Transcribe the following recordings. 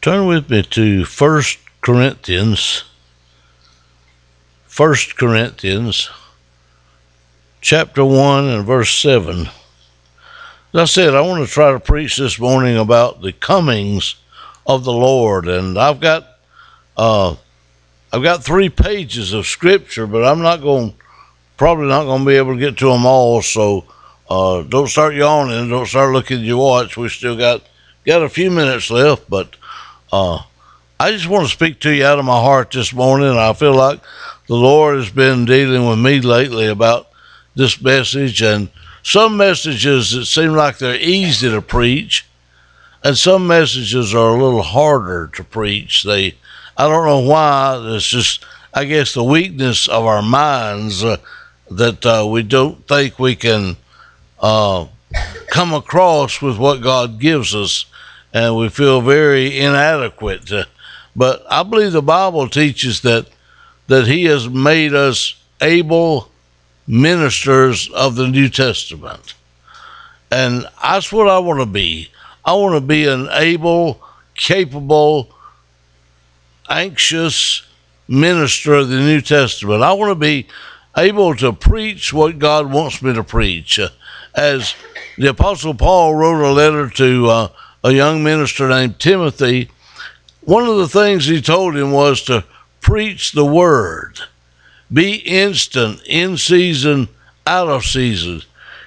Turn with me to First Corinthians. First Corinthians chapter 1 and verse 7. As I said, I want to try to preach this morning about the comings of the Lord, and I've got uh, I've got three pages of scripture, but I'm not going probably not going to be able to get to them all. So uh, don't start yawning, don't start looking at your watch. We still got got a few minutes left, but uh, I just want to speak to you out of my heart this morning. I feel like the Lord has been dealing with me lately about this message, and some messages that seem like they're easy to preach, and some messages are a little harder to preach. They, I don't know why. It's just, I guess, the weakness of our minds uh, that uh, we don't think we can uh, come across with what God gives us and we feel very inadequate. But I believe the Bible teaches that that He has made us able ministers of the New Testament, and that's what I want to be. I want to be an able, capable, anxious minister of the New Testament. I want to be able to preach what God wants me to preach. As the Apostle Paul wrote a letter to uh, a young minister named Timothy, one of the things he told him was to preach the word, be instant, in season, out of season.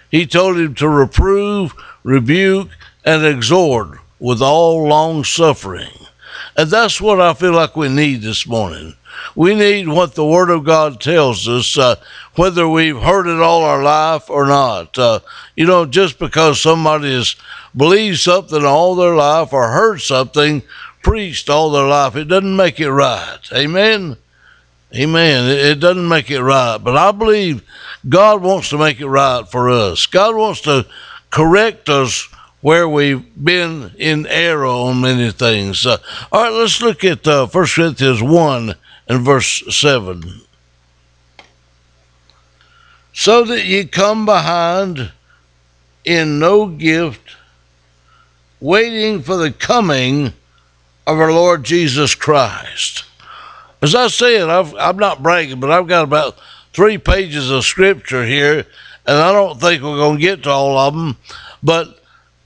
He told him to reprove, rebuke, and exhort with all long suffering. And that's what I feel like we need this morning. We need what the Word of God tells us, uh, whether we've heard it all our life or not. Uh, you know, just because somebody has believed something all their life or heard something preached all their life, it doesn't make it right. Amen? Amen. It doesn't make it right. But I believe God wants to make it right for us. God wants to correct us where we've been in error on many things. Uh, all right, let's look at uh, 1 Corinthians 1 and verse 7. So that ye come behind in no gift, waiting for the coming of our Lord Jesus Christ. As I said, I've, I'm not bragging, but I've got about three pages of scripture here, and I don't think we're going to get to all of them, but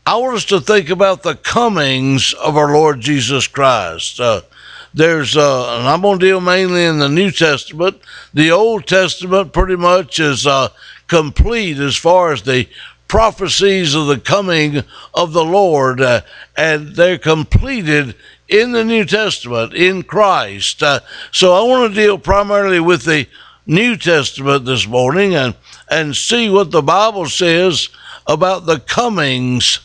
I want us to think about the comings of our Lord Jesus Christ. Uh, there's, uh, and I'm going to deal mainly in the New Testament. The Old Testament pretty much is uh, complete as far as the prophecies of the coming of the Lord, uh, and they're completed in the New Testament in Christ. Uh, so I want to deal primarily with the New Testament this morning and and see what the Bible says about the comings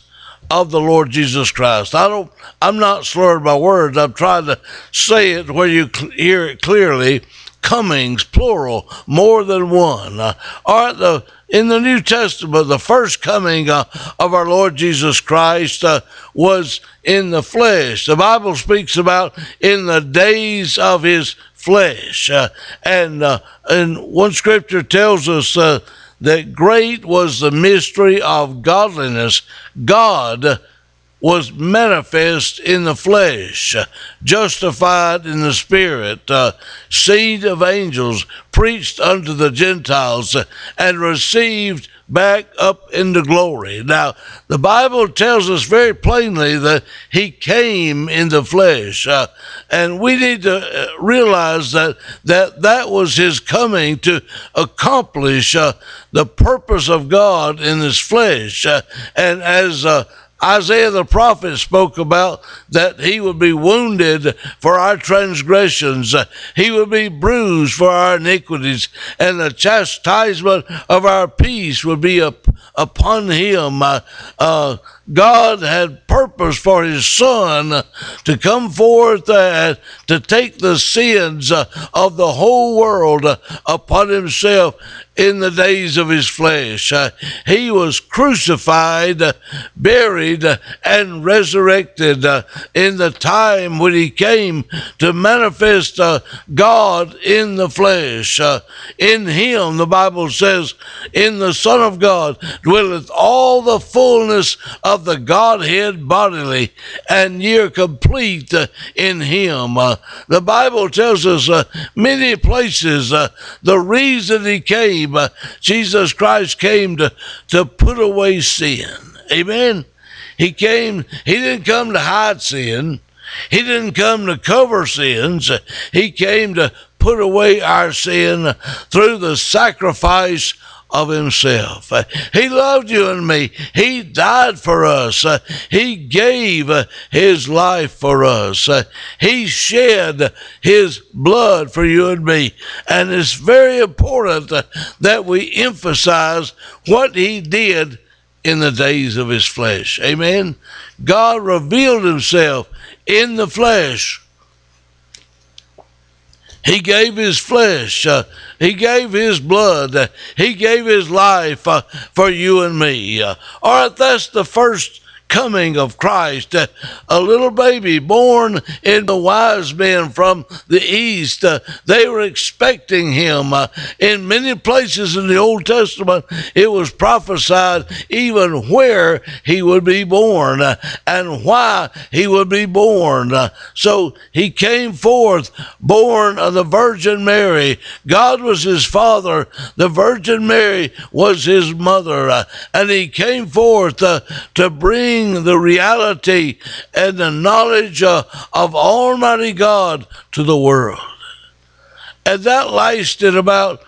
of the Lord Jesus Christ. I don't. I'm not slurred by words. I'm trying to say it where you cl- hear it clearly. Comings, plural, more than one. Uh, all right, the in the New Testament, the first coming uh, of our Lord Jesus Christ uh, was in the flesh. The Bible speaks about in the days of his flesh. Uh, and, uh, and one scripture tells us uh, that great was the mystery of godliness. God was manifest in the flesh, justified in the spirit, uh, seed of angels, preached unto the Gentiles, and received back up into glory. Now, the Bible tells us very plainly that he came in the flesh, uh, and we need to uh, realize that that that was his coming to accomplish uh, the purpose of God in his flesh, uh, and as uh, Isaiah the prophet spoke about that he would be wounded for our transgressions, he would be bruised for our iniquities, and the chastisement of our peace would be up, upon him. Uh, uh, God had purpose for his son to come forth and to take the sins uh, of the whole world uh, upon himself in the days of his flesh. Uh, he was crucified, uh, buried, uh, and resurrected uh, in the time when he came to manifest uh, God in the flesh. Uh, in him, the Bible says, in the Son of God dwelleth all the fullness of the Godhead bodily, and ye are complete uh, in him. Uh, the Bible tells us uh, many places the reason he came, Jesus Christ came to, to put away sin. Amen. He came, he didn't come to hide sin. He didn't come to cover sins. He came to put away our sin through the sacrifice of himself. Uh, he loved you and me. He died for us. Uh, he gave uh, his life for us. He shed his blood for you and me. And it's very important that we emphasize what he did in the days of his flesh. Amen. God revealed himself in the flesh he gave his flesh. Uh, he gave his blood. Uh, he gave his life uh, for you and me. Uh, all right, that's the first coming of Christ. Uh, a little baby born in the wise men from the east. Uh, they were expecting him. Uh, in many places in the Old Testament, it was prophesied even where he would be born and why he would be born. So he came forth born of the Virgin Mary. God was his father. The Virgin Mary was his mother. And he came forth to bring the reality and the knowledge of Almighty God to the world. And that lasted about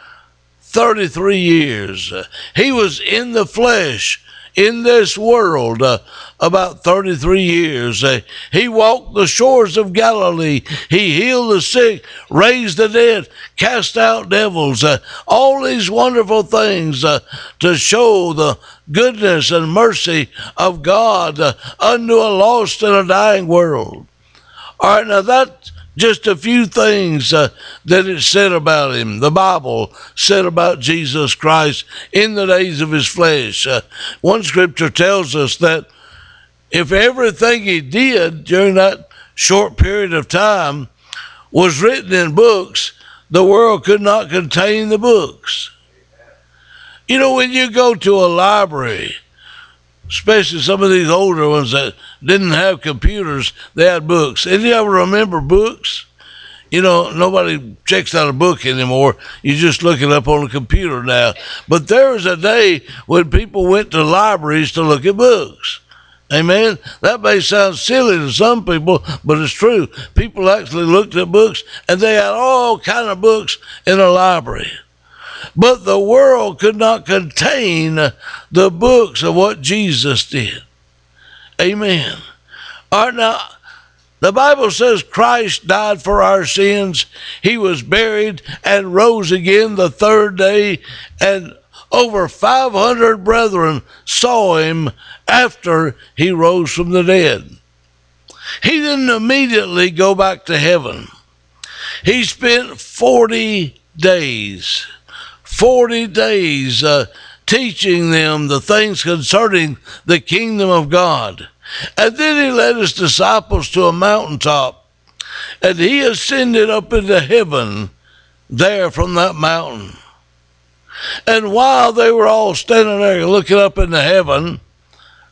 33 years. He was in the flesh in this world uh, about 33 years. Uh, he walked the shores of Galilee. He healed the sick, raised the dead, cast out devils. Uh, all these wonderful things uh, to show the goodness and mercy of God uh, unto a lost and a dying world. All right, now that just a few things uh, that it said about him. The Bible said about Jesus Christ in the days of his flesh. Uh, one scripture tells us that if everything he did during that short period of time was written in books, the world could not contain the books. You know, when you go to a library, especially some of these older ones that didn't have computers, they had books. Any you ever remember books? You know, nobody checks out a book anymore. You just look it up on a computer now. But there was a day when people went to libraries to look at books. Amen. That may sound silly to some people, but it's true. People actually looked at books, and they had all kind of books in a library. But the world could not contain the books of what Jesus did. Amen. All right, now, the Bible says Christ died for our sins. He was buried and rose again the third day, and over 500 brethren saw him after he rose from the dead. He didn't immediately go back to heaven. He spent 40 days 40 days uh, teaching them the things concerning the kingdom of God. And then he led his disciples to a mountaintop, and he ascended up into heaven there from that mountain. And while they were all standing there looking up into heaven,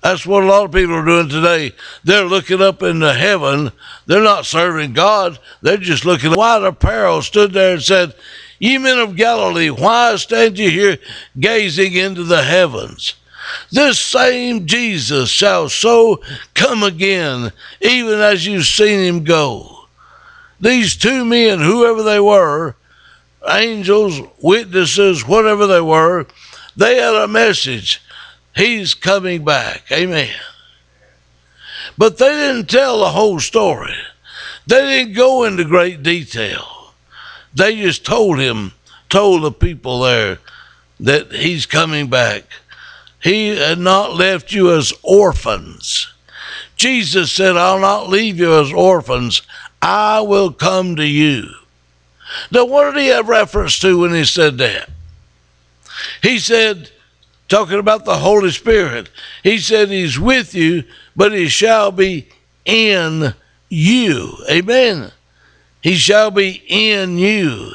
that's what a lot of people are doing today. They're looking up into heaven. They're not serving God. They're just looking. White apparel stood there and said, Ye men of Galilee, why stand ye here gazing into the heavens? This same Jesus shall so come again, even as you've seen him go. These two men, whoever they were, angels, witnesses, whatever they were, they had a message. He's coming back. Amen. But they didn't tell the whole story. They didn't go into great detail. They just told him, told the people there that he's coming back. He had not left you as orphans. Jesus said, I'll not leave you as orphans. I will come to you. Now, what did he have reference to when he said that? He said, talking about the Holy Spirit, he said he's with you, but he shall be in you. Amen. He shall be in you.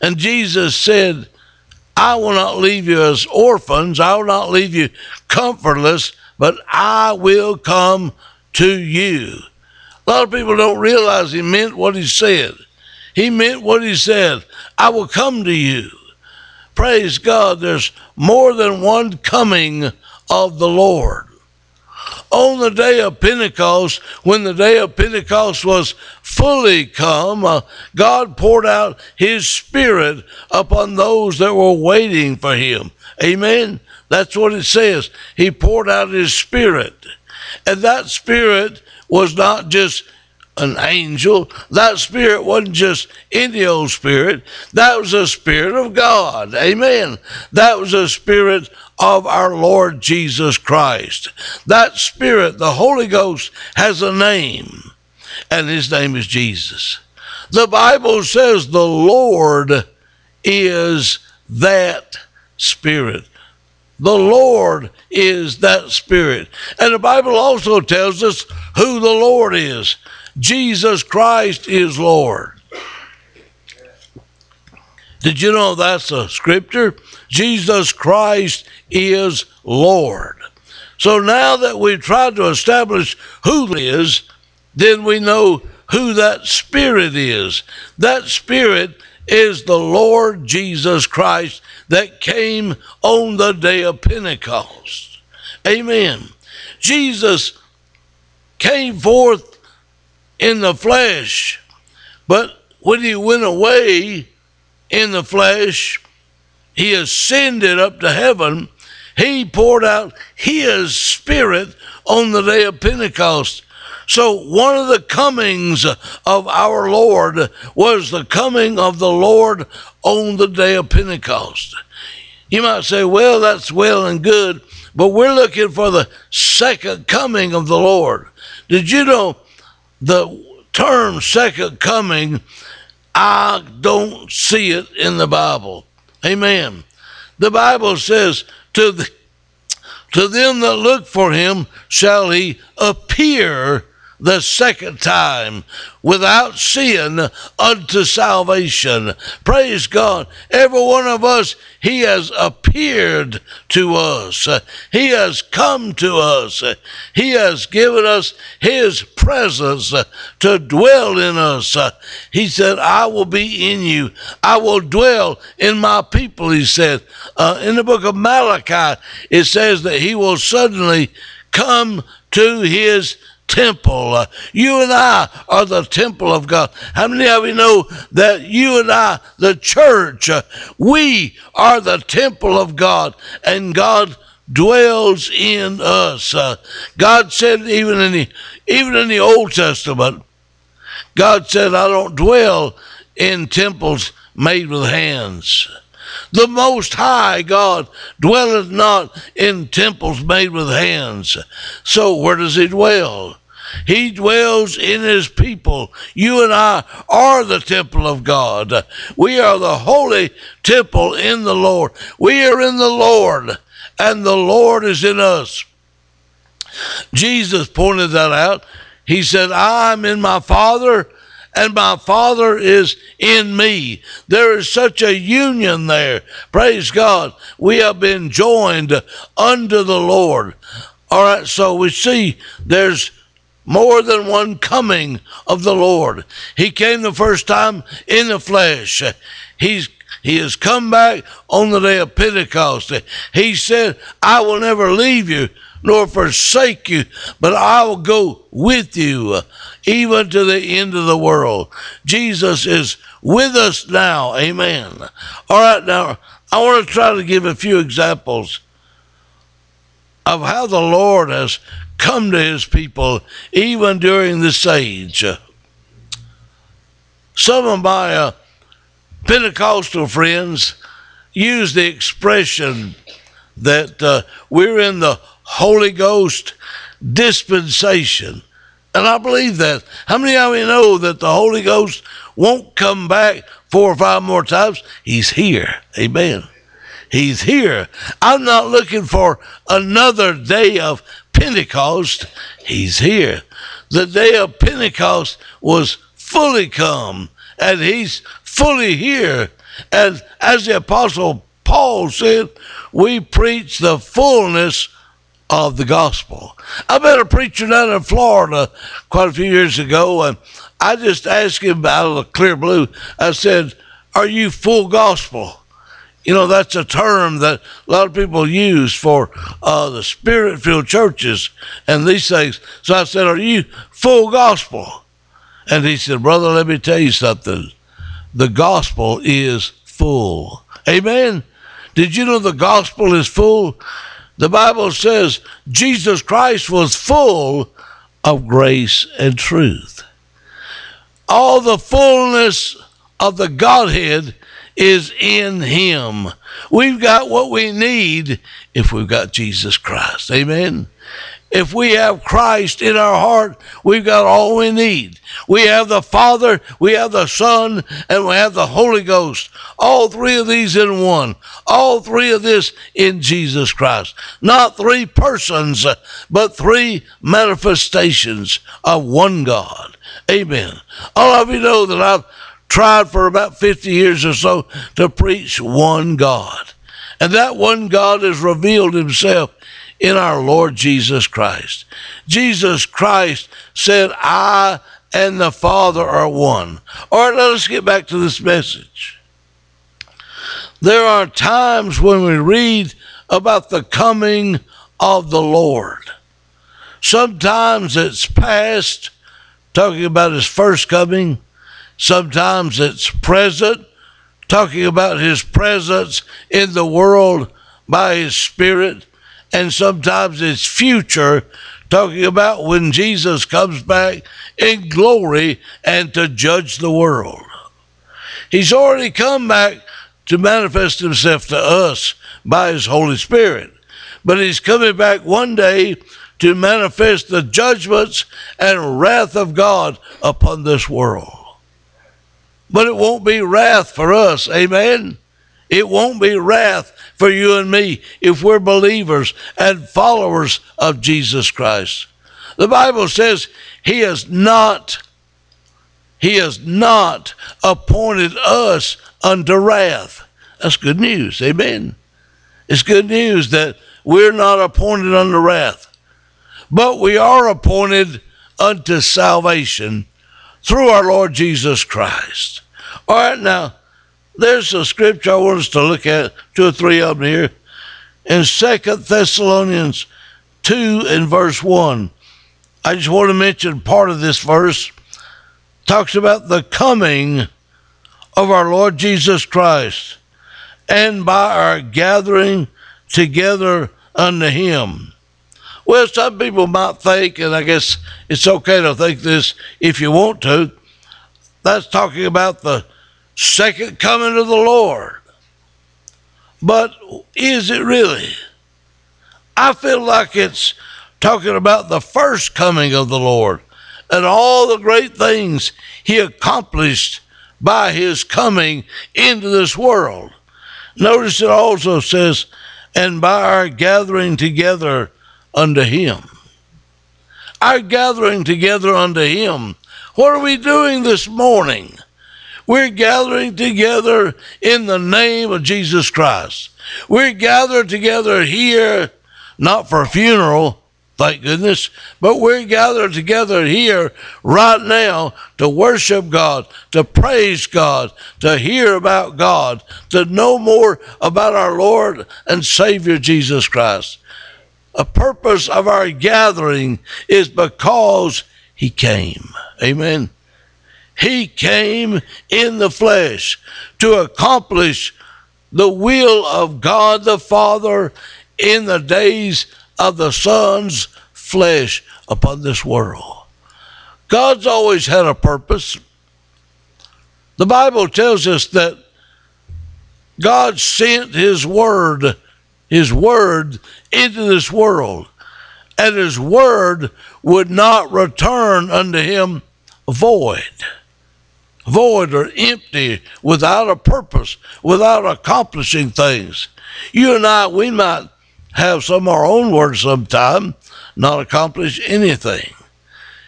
And Jesus said, I will not leave you as orphans, I will not leave you comfortless, but I will come to you. A lot of people don't realize he meant what he said. He meant what he said. I will come to you. Praise God, there's more than one coming of the Lord. On the day of Pentecost, when the day of Pentecost was fully come, uh, God poured out his Spirit upon those that were waiting for him. Amen. That's what it says. He poured out his Spirit. And that Spirit was not just an angel. That spirit wasn't just any old spirit. That was a spirit of God. Amen. That was a spirit of our Lord Jesus Christ. That spirit, the Holy Ghost, has a name, and his name is Jesus. The Bible says the Lord is that spirit. The Lord is that Spirit. And the Bible also tells us who the Lord is. Jesus Christ is Lord. Did you know that's a scripture? Jesus Christ is Lord. So now that we've tried to establish who is, then we know who that Spirit is. That Spirit is the Lord Jesus Christ that came on the day of Pentecost. Amen. Jesus came forth in the flesh, but when he went away in the flesh, he ascended up to heaven. He poured out his spirit on the day of Pentecost. So, one of the comings of our Lord was the coming of the Lord on the day of Pentecost. You might say, well, that's well and good, but we're looking for the second coming of the Lord. Did you know the term second coming? I don't see it in the Bible. Amen. The Bible says, to, the, to them that look for him shall he appear the second time without sin unto salvation. Praise God. Every one of us, He has appeared to us. He has come to us. He has given us His presence to dwell in us. He said, I will be in you. I will dwell in my people, He said. Uh, in the book of Malachi, it says that He will suddenly come to His temple. Uh, you and I are the temple of God. How many of you know that you and I, the church, uh, we are the temple of God and God dwells in us. Uh, God said even in the even in the Old Testament, God said, I don't dwell in temples made with hands. The Most High God dwelleth not in temples made with hands. So where does He dwell? He dwells in his people. You and I are the temple of God. We are the holy temple in the Lord. We are in the Lord, and the Lord is in us. Jesus pointed that out. He said, I'm in my Father, and my Father is in me. There is such a union there. Praise God. We have been joined unto the Lord. All right, so we see there's more than one coming of the Lord. He came the first time in the flesh. He's he has come back on the day of Pentecost. He said, I will never leave you nor forsake you, but I will go with you even to the end of the world. Jesus is with us now. Amen. All right, now I want to try to give a few examples of how the Lord has come to his people even during this age. Some of my uh, Pentecostal friends use the expression that uh, we're in the Holy Ghost dispensation. And I believe that. How many of you know that the Holy Ghost won't come back four or five more times? He's here. Amen. He's here. I'm not looking for another day of Pentecost. He's here. The day of Pentecost was fully come, and He's fully here. And as the Apostle Paul said, we preach the fullness of the gospel. I met a preacher down in Florida quite a few years ago, and I just asked him out of the clear blue. I said, Are you full gospel? You know, that's a term that a lot of people use for uh, the spirit filled churches and these things. So I said, Are you full gospel? And he said, Brother, let me tell you something. The gospel is full. Amen. Did you know the gospel is full? The Bible says Jesus Christ was full of grace and truth. All the fullness of the Godhead is in Him. We've got what we need if we've got Jesus Christ. Amen. If we have Christ in our heart, we've got all we need. We have the Father, we have the Son, and we have the Holy Ghost. All three of these in one. All three of this in Jesus Christ. Not three persons, but three manifestations of one God. Amen. All of you know that I've tried for about 50 years or so to preach one God. And that one God has revealed himself in our Lord Jesus Christ. Jesus Christ said, I and the Father are one. All right, let us get back to this message. There are times when we read about the coming of the Lord. Sometimes it's past, talking about his first coming. Sometimes it's present, talking about his presence in the world by his Spirit and sometimes it's future, talking about when Jesus comes back in glory and to judge the world. He's already come back to manifest himself to us by his Holy Spirit, but he's coming back one day to manifest the judgments and wrath of God upon this world. But it won't be wrath for us, amen? It won't be wrath for you and me if we're believers and followers of Jesus Christ. The Bible says he has not he has not appointed us unto wrath. That's good news. Amen. It's good news that we're not appointed unto wrath, but we are appointed unto salvation through our Lord Jesus Christ. All right, now there's a scripture I want us to look at, two or three of them here. In Second Thessalonians 2 and verse 1. I just want to mention part of this verse. Talks about the coming of our Lord Jesus Christ and by our gathering together unto him. Well, some people might think, and I guess it's okay to think this if you want to, that's talking about the second coming of the Lord. But is it really? I feel like it's talking about the first coming of the Lord and all the great things he accomplished by his coming into this world. Notice it also says, and by our gathering together unto him. Our gathering together unto him. What are we doing this morning? We're gathering together in the name of Jesus Christ. We're gathered together here, not for a funeral, thank goodness, but we're gathered together here right now to worship God, to praise God, to hear about God, to know more about our Lord and Savior Jesus Christ. A purpose of our gathering is because He came. Amen. He came in the flesh to accomplish the will of God the Father in the days of the Son's flesh upon this world. God's always had a purpose. The Bible tells us that God sent His Word, His Word into this world, and His Word would not return unto Him void. Void or empty, without a purpose, without accomplishing things. You and I, we might have some of our own words sometime, not accomplish anything.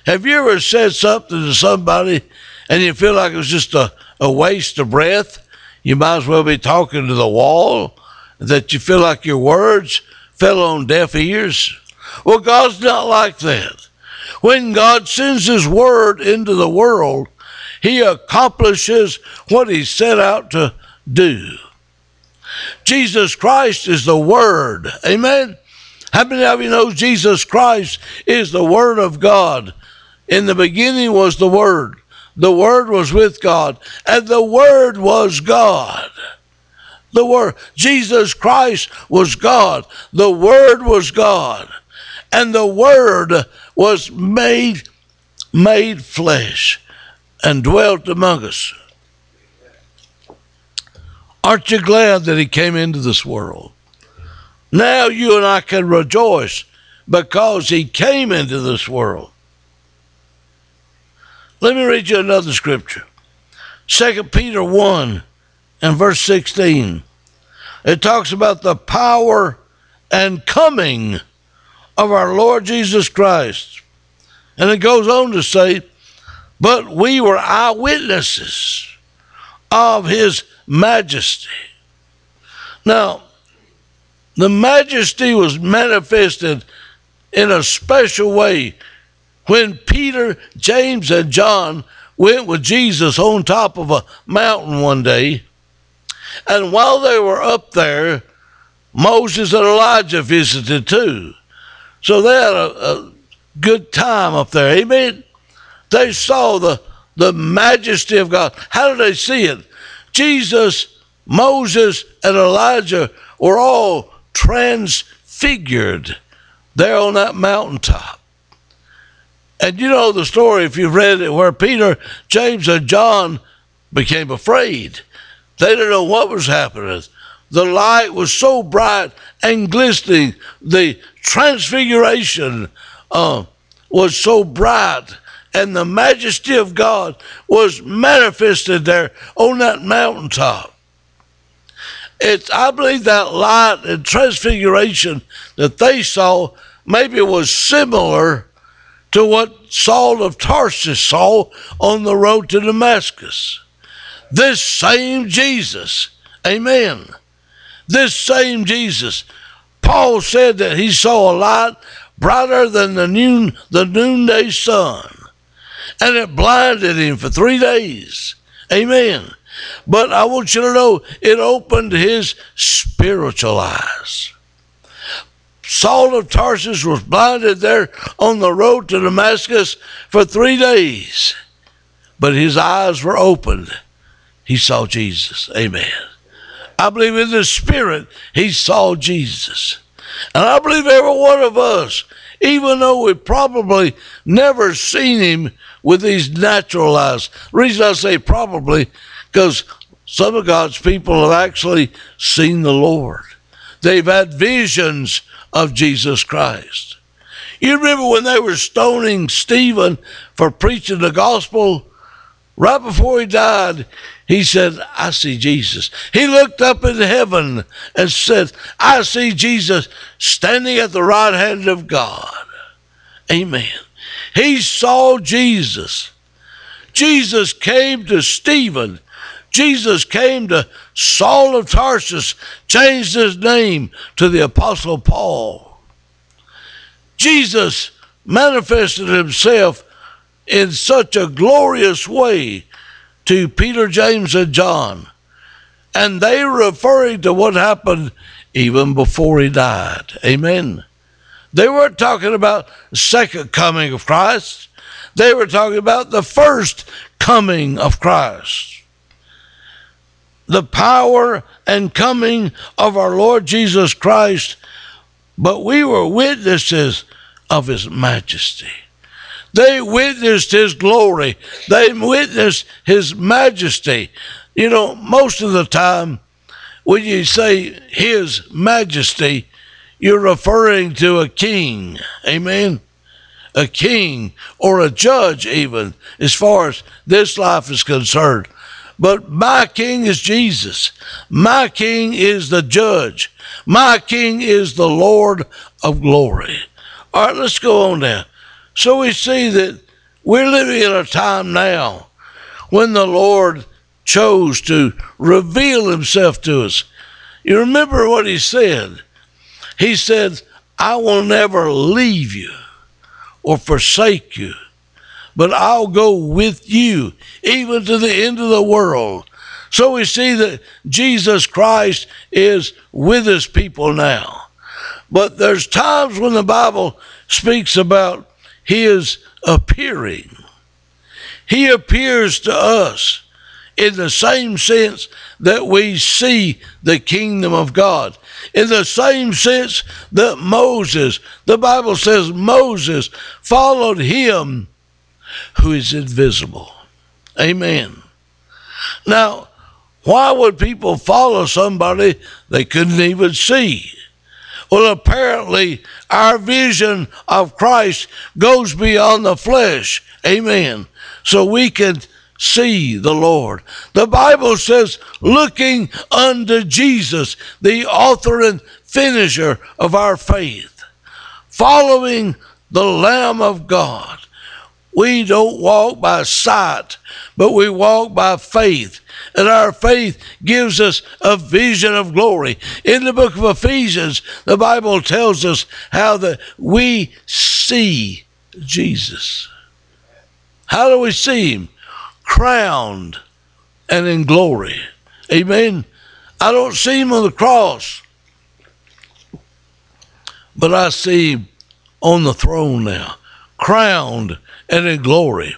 Have you ever said something to somebody and you feel like it was just a, a waste of breath? You might as well be talking to the wall, that you feel like your words fell on deaf ears. Well, God's not like that. When God sends His word into the world, He accomplishes what He set out to do. Jesus Christ is the Word. Amen. How many of you know Jesus Christ is the Word of God? In the beginning was the Word. The Word was with God, and the Word was God. The Word. Jesus Christ was God. The Word was God. And the Word was made made flesh and dwelt among us. Aren't you glad that he came into this world? Now you and I can rejoice because he came into this world. Let me read you another scripture. 2 Peter 1 and verse 16. It talks about the power and coming of our Lord Jesus Christ. And it goes on to say, but we were eyewitnesses of his majesty. Now, the majesty was manifested in a special way when Peter, James, and John went with Jesus on top of a mountain one day. And while they were up there, Moses and Elijah visited too. So they had a, a good time up there. Amen. They saw the, the majesty of God. How did they see it? Jesus, Moses, and Elijah were all transfigured there on that mountaintop. And you know the story, if you've read it, where Peter, James, and John became afraid. They didn't know what was happening. The light was so bright and glistening. The transfiguration uh, was so bright and the majesty of God was manifested there on that mountaintop. It's, I believe that light and transfiguration that they saw maybe was similar to what Saul of Tarsus saw on the road to Damascus. This same Jesus, amen. This same Jesus. Paul said that he saw a light brighter than the noon the noonday sun and it blinded him for three days. Amen. But I want you to know it opened his spiritual eyes. Saul of Tarsus was blinded there on the road to Damascus for three days, but his eyes were opened. He saw Jesus. Amen. I believe in the spirit he saw Jesus. And I believe every one of us, even though we probably never seen him with these natural eyes. The reason I say probably, because some of God's people have actually seen the Lord. They've had visions of Jesus Christ. You remember when they were stoning Stephen for preaching the gospel? Right before he died, he said, I see Jesus. He looked up into heaven and said, I see Jesus standing at the right hand of God. Amen. He saw Jesus. Jesus came to Stephen. Jesus came to Saul of Tarsus, changed his name to the Apostle Paul. Jesus manifested himself in such a glorious way to Peter, James, and John. And they referring to what happened even before he died. Amen. They weren't talking about the second coming of Christ. They were talking about the first coming of Christ. The power and coming of our Lord Jesus Christ, but we were witnesses of his majesty. They witnessed his glory. They witnessed his majesty. You know, most of the time when you say his majesty, you're referring to a king. Amen. a king or a judge, even as far as this life is concerned. But my king is Jesus. My king is the judge. My king is the Lord of glory. All right, let's go on now. So we see that we're living in a time now when the Lord chose to reveal himself to us. You remember what he said? He said, I will never leave you or forsake you, but I'll go with you even to the end of the world. So we see that Jesus Christ is with his people now. But there's times when the Bible speaks about his appearing. He appears to us in the same sense that we see the kingdom of God. In the same sense that Moses, the Bible says Moses followed him who is invisible. Amen. Now, why would people follow somebody they couldn't even see? Well, apparently, our vision of Christ goes beyond the flesh. Amen. So we can see the Lord. The Bible says, looking unto Jesus, the author and finisher of our faith, following the Lamb of God. We don't walk by sight, but we walk by faith. And our faith gives us a vision of glory. In the book of Ephesians, the Bible tells us how that we see Jesus. How do we see him? Crowned and in glory. Amen. I don't see him on the cross, but I see him on the throne now, crowned and in glory.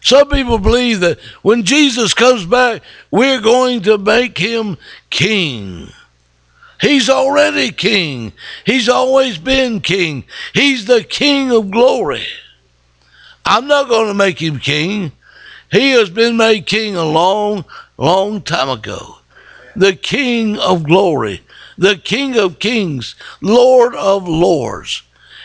Some people believe that when Jesus comes back, we're going to make him king. He's already king. He's always been king. He's the king of glory. I'm not going to make him king. He has been made king a long, long time ago. The king of glory, the king of kings, Lord of lords.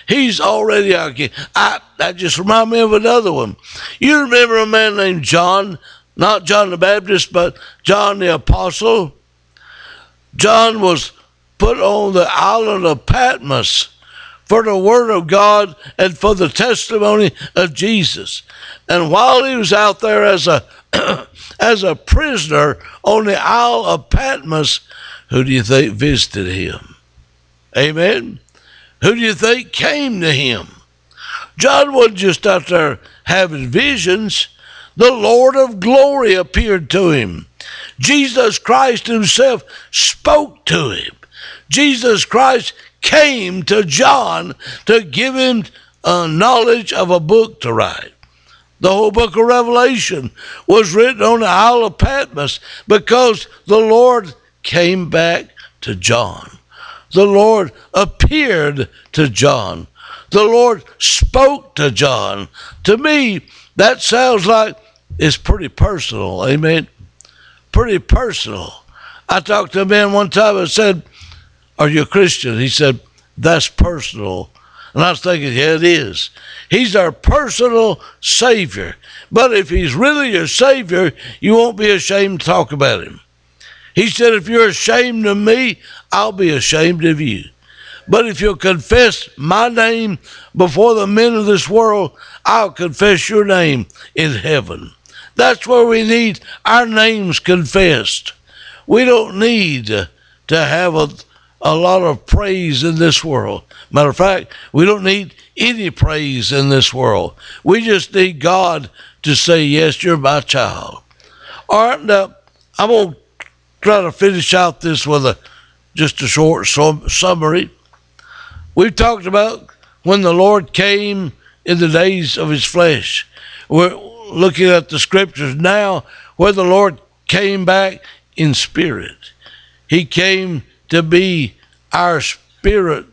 He's already our king. I, that just reminded me of another one. You remember a man named John, not John the Baptist, but John the Apostle? John was put on the island of Patmos for the word of God and for the testimony of Jesus. And while he was out there as a as a prisoner on the Isle of Patmos, who do you think visited him? Amen who do you think came to him? John wasn't just out there having visions. The Lord of glory appeared to him. Jesus Christ himself spoke to him. Jesus Christ came to John to give him a knowledge of a book to write. The whole book of Revelation was written on the Isle of Patmos because the Lord came back to John the Lord appeared to John. The Lord spoke to John. To me, that sounds like it's pretty personal. Amen. Pretty personal. I talked to a man one time and said, Are you a Christian? He said, That's personal. And I was thinking, yeah, it is. He's our personal Savior. But if He's really your Savior, you won't be ashamed to talk about Him. He said, If you're ashamed of me, I'll be ashamed of you. But if you'll confess my name before the men of this world, I'll confess your name in heaven. That's where we need our names confessed. We don't need to have a, a lot of praise in this world. Matter of fact, we don't need any praise in this world. We just need God to say, Yes, you're my child. All right, now I'm going to try to finish out this with a just a short summary. We've talked about when the Lord came in the days of his flesh. We're looking at the scriptures now where the Lord came back in spirit. He came to be our spirit,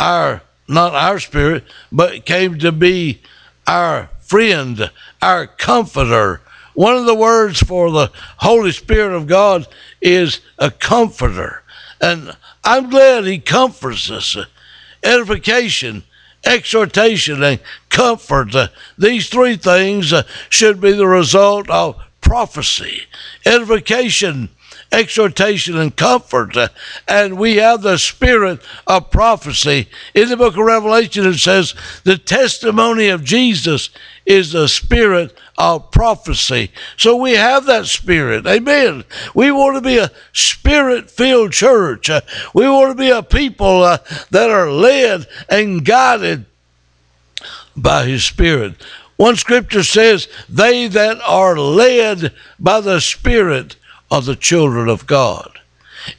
our not our spirit, but came to be our friend, our comforter, one of the words for the Holy Spirit of God is a comforter. And I'm glad He comforts us. Edification exhortation, and comfort. These three things should be the result of prophecy, edification, exhortation, and comfort. Uh, and we have the spirit of prophecy. In the book of Revelation, it says, the testimony of Jesus is the spirit of prophecy. So we have that spirit. Amen. We want to be a spirit filled church. Uh, we want to be a people uh, that are led and guided by his spirit. One scripture says, They that are led by the Spirit are the children of God.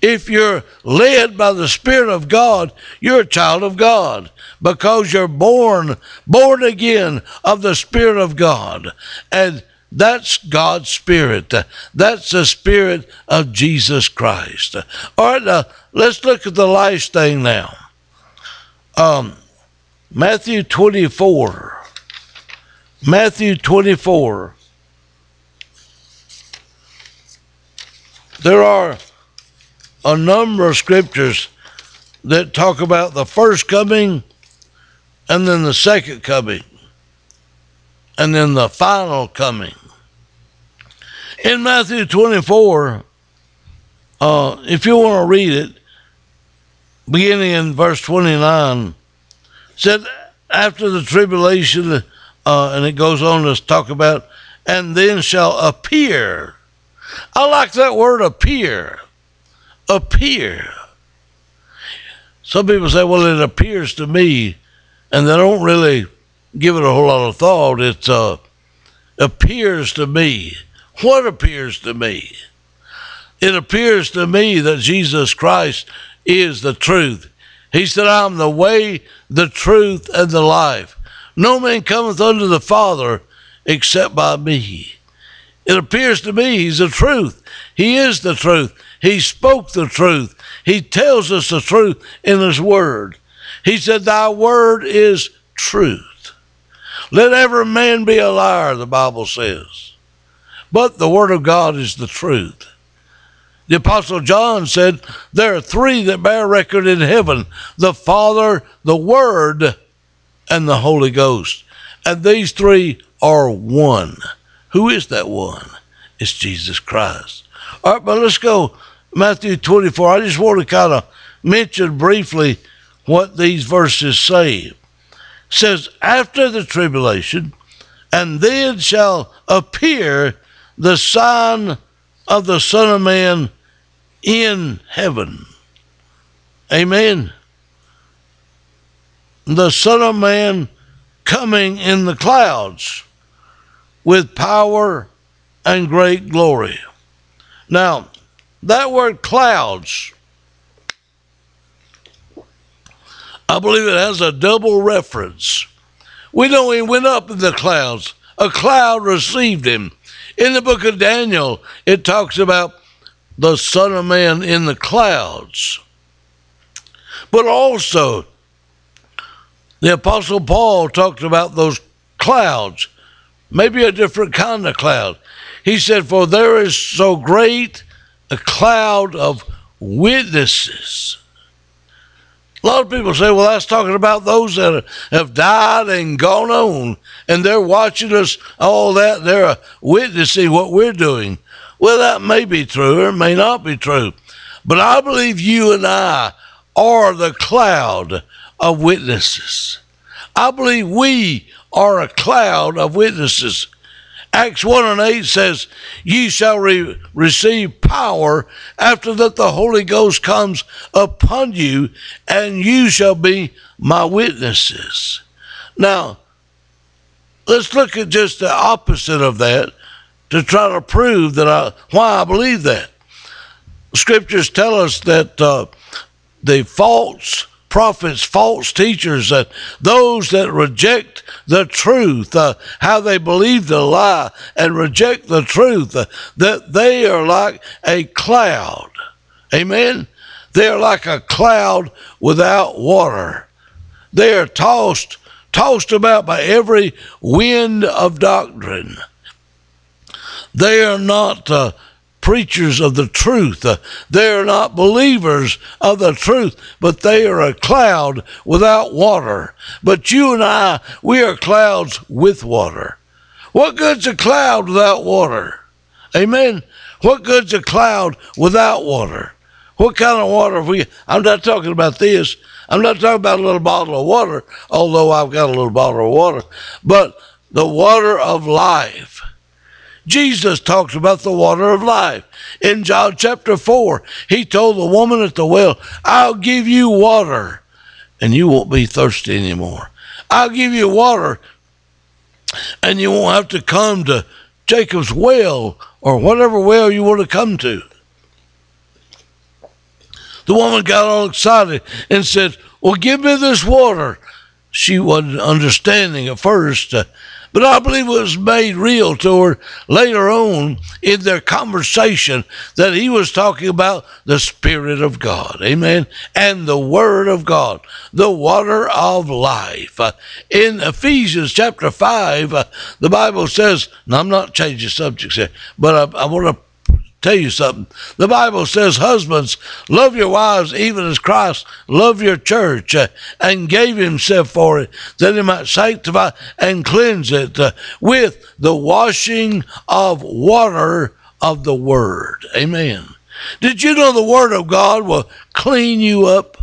If you're led by the Spirit of God, you're a child of God because you're born, born again of the Spirit of God. And that's God's Spirit. That's the Spirit of Jesus Christ. All right, now let's look at the last thing now. Um, Matthew 24. Matthew 24. There are a number of scriptures that talk about the first coming and then the second coming and then the final coming. In Matthew 24, uh, if you want to read it, beginning in verse 29, said, After the tribulation, uh, and it goes on to talk about, and then shall appear. I like that word appear. Appear. Some people say, well, it appears to me, and they don't really give it a whole lot of thought. It uh, appears to me. What appears to me? It appears to me that Jesus Christ is the truth. He said, I'm the way, the truth, and the life. No man cometh unto the Father except by me. It appears to me he's the truth. He is the truth. He spoke the truth. He tells us the truth in his word. He said, Thy word is truth. Let every man be a liar, the Bible says. But the word of God is the truth. The Apostle John said, There are three that bear record in heaven the Father, the Word, and the Holy Ghost. And these three are one. Who is that one? It's Jesus Christ. All right, but let's go Matthew 24. I just want to kind of mention briefly what these verses say. It says, After the tribulation, and then shall appear the sign of the Son of Man in heaven. Amen the Son of Man coming in the clouds with power and great glory. Now, that word clouds, I believe it has a double reference. We know he went up in the clouds, a cloud received him. In the book of Daniel, it talks about the Son of Man in the clouds. But also, the Apostle Paul talked about those clouds, maybe a different kind of cloud. He said, For there is so great a cloud of witnesses. A lot of people say, well, that's talking about those that have died and gone on, and they're watching us, all that. They're witnessing what we're doing. Well, that may be true or may not be true. But I believe you and I are the cloud of witnesses. I believe we are a cloud of witnesses. Acts 1 and 8 says, Ye shall re- receive power after that the Holy Ghost comes upon you, and you shall be my witnesses. Now, let's look at just the opposite of that to try to prove that I, why I believe that. Scriptures tell us that uh, the false prophets, false teachers, uh, those that reject the truth, uh, how they believe the lie and reject the truth, uh, that they are like a cloud. Amen? They are like a cloud without water. They are tossed, tossed about by every wind of doctrine. They are not uh, preachers of the truth. Uh, they are not believers of the truth, but they are a cloud without water. But you and I, we are clouds with water. What good's a cloud without water? Amen. What good's a cloud without water? What kind of water we? I'm not talking about this. I'm not talking about a little bottle of water, although I've got a little bottle of water, but the water of life. Jesus talks about the water of life. In John chapter 4, he told the woman at the well, I'll give you water and you won't be thirsty anymore. I'll give you water and you won't have to come to Jacob's well or whatever well you want to come to. The woman got all excited and said, Well, give me this water. She wasn't understanding at first. Uh, but I believe it was made real to her later on in their conversation that he was talking about the Spirit of God. Amen. And the Word of God, the water of life. Uh, in Ephesians chapter 5, uh, the Bible says, and I'm not changing subjects here, but I, I want to tell you something. The Bible says, Husbands, love your wives even as Christ loved your church uh, and gave himself for it, that he might sanctify and cleanse it uh, with the washing of water of the Word. Amen. Did you know the Word of God will clean you up?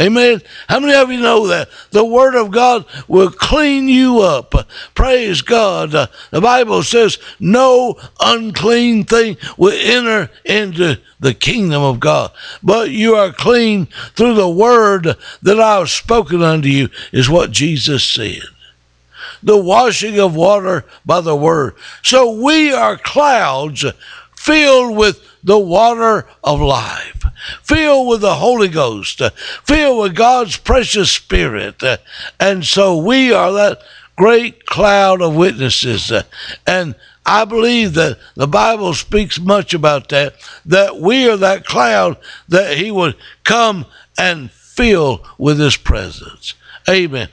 Amen. How many of you know that the Word of God will clean you up? Praise God. The Bible says no unclean thing will enter into the kingdom of God, but you are clean through the Word that I have spoken unto you, is what Jesus said. The washing of water by the Word. So we are clouds filled with the water of life, filled with the Holy Ghost, uh, filled with God's precious Spirit. Uh, and so we are that great cloud of witnesses. Uh, and I believe that the Bible speaks much about that, that we are that cloud that He would come and fill with His presence. Amen.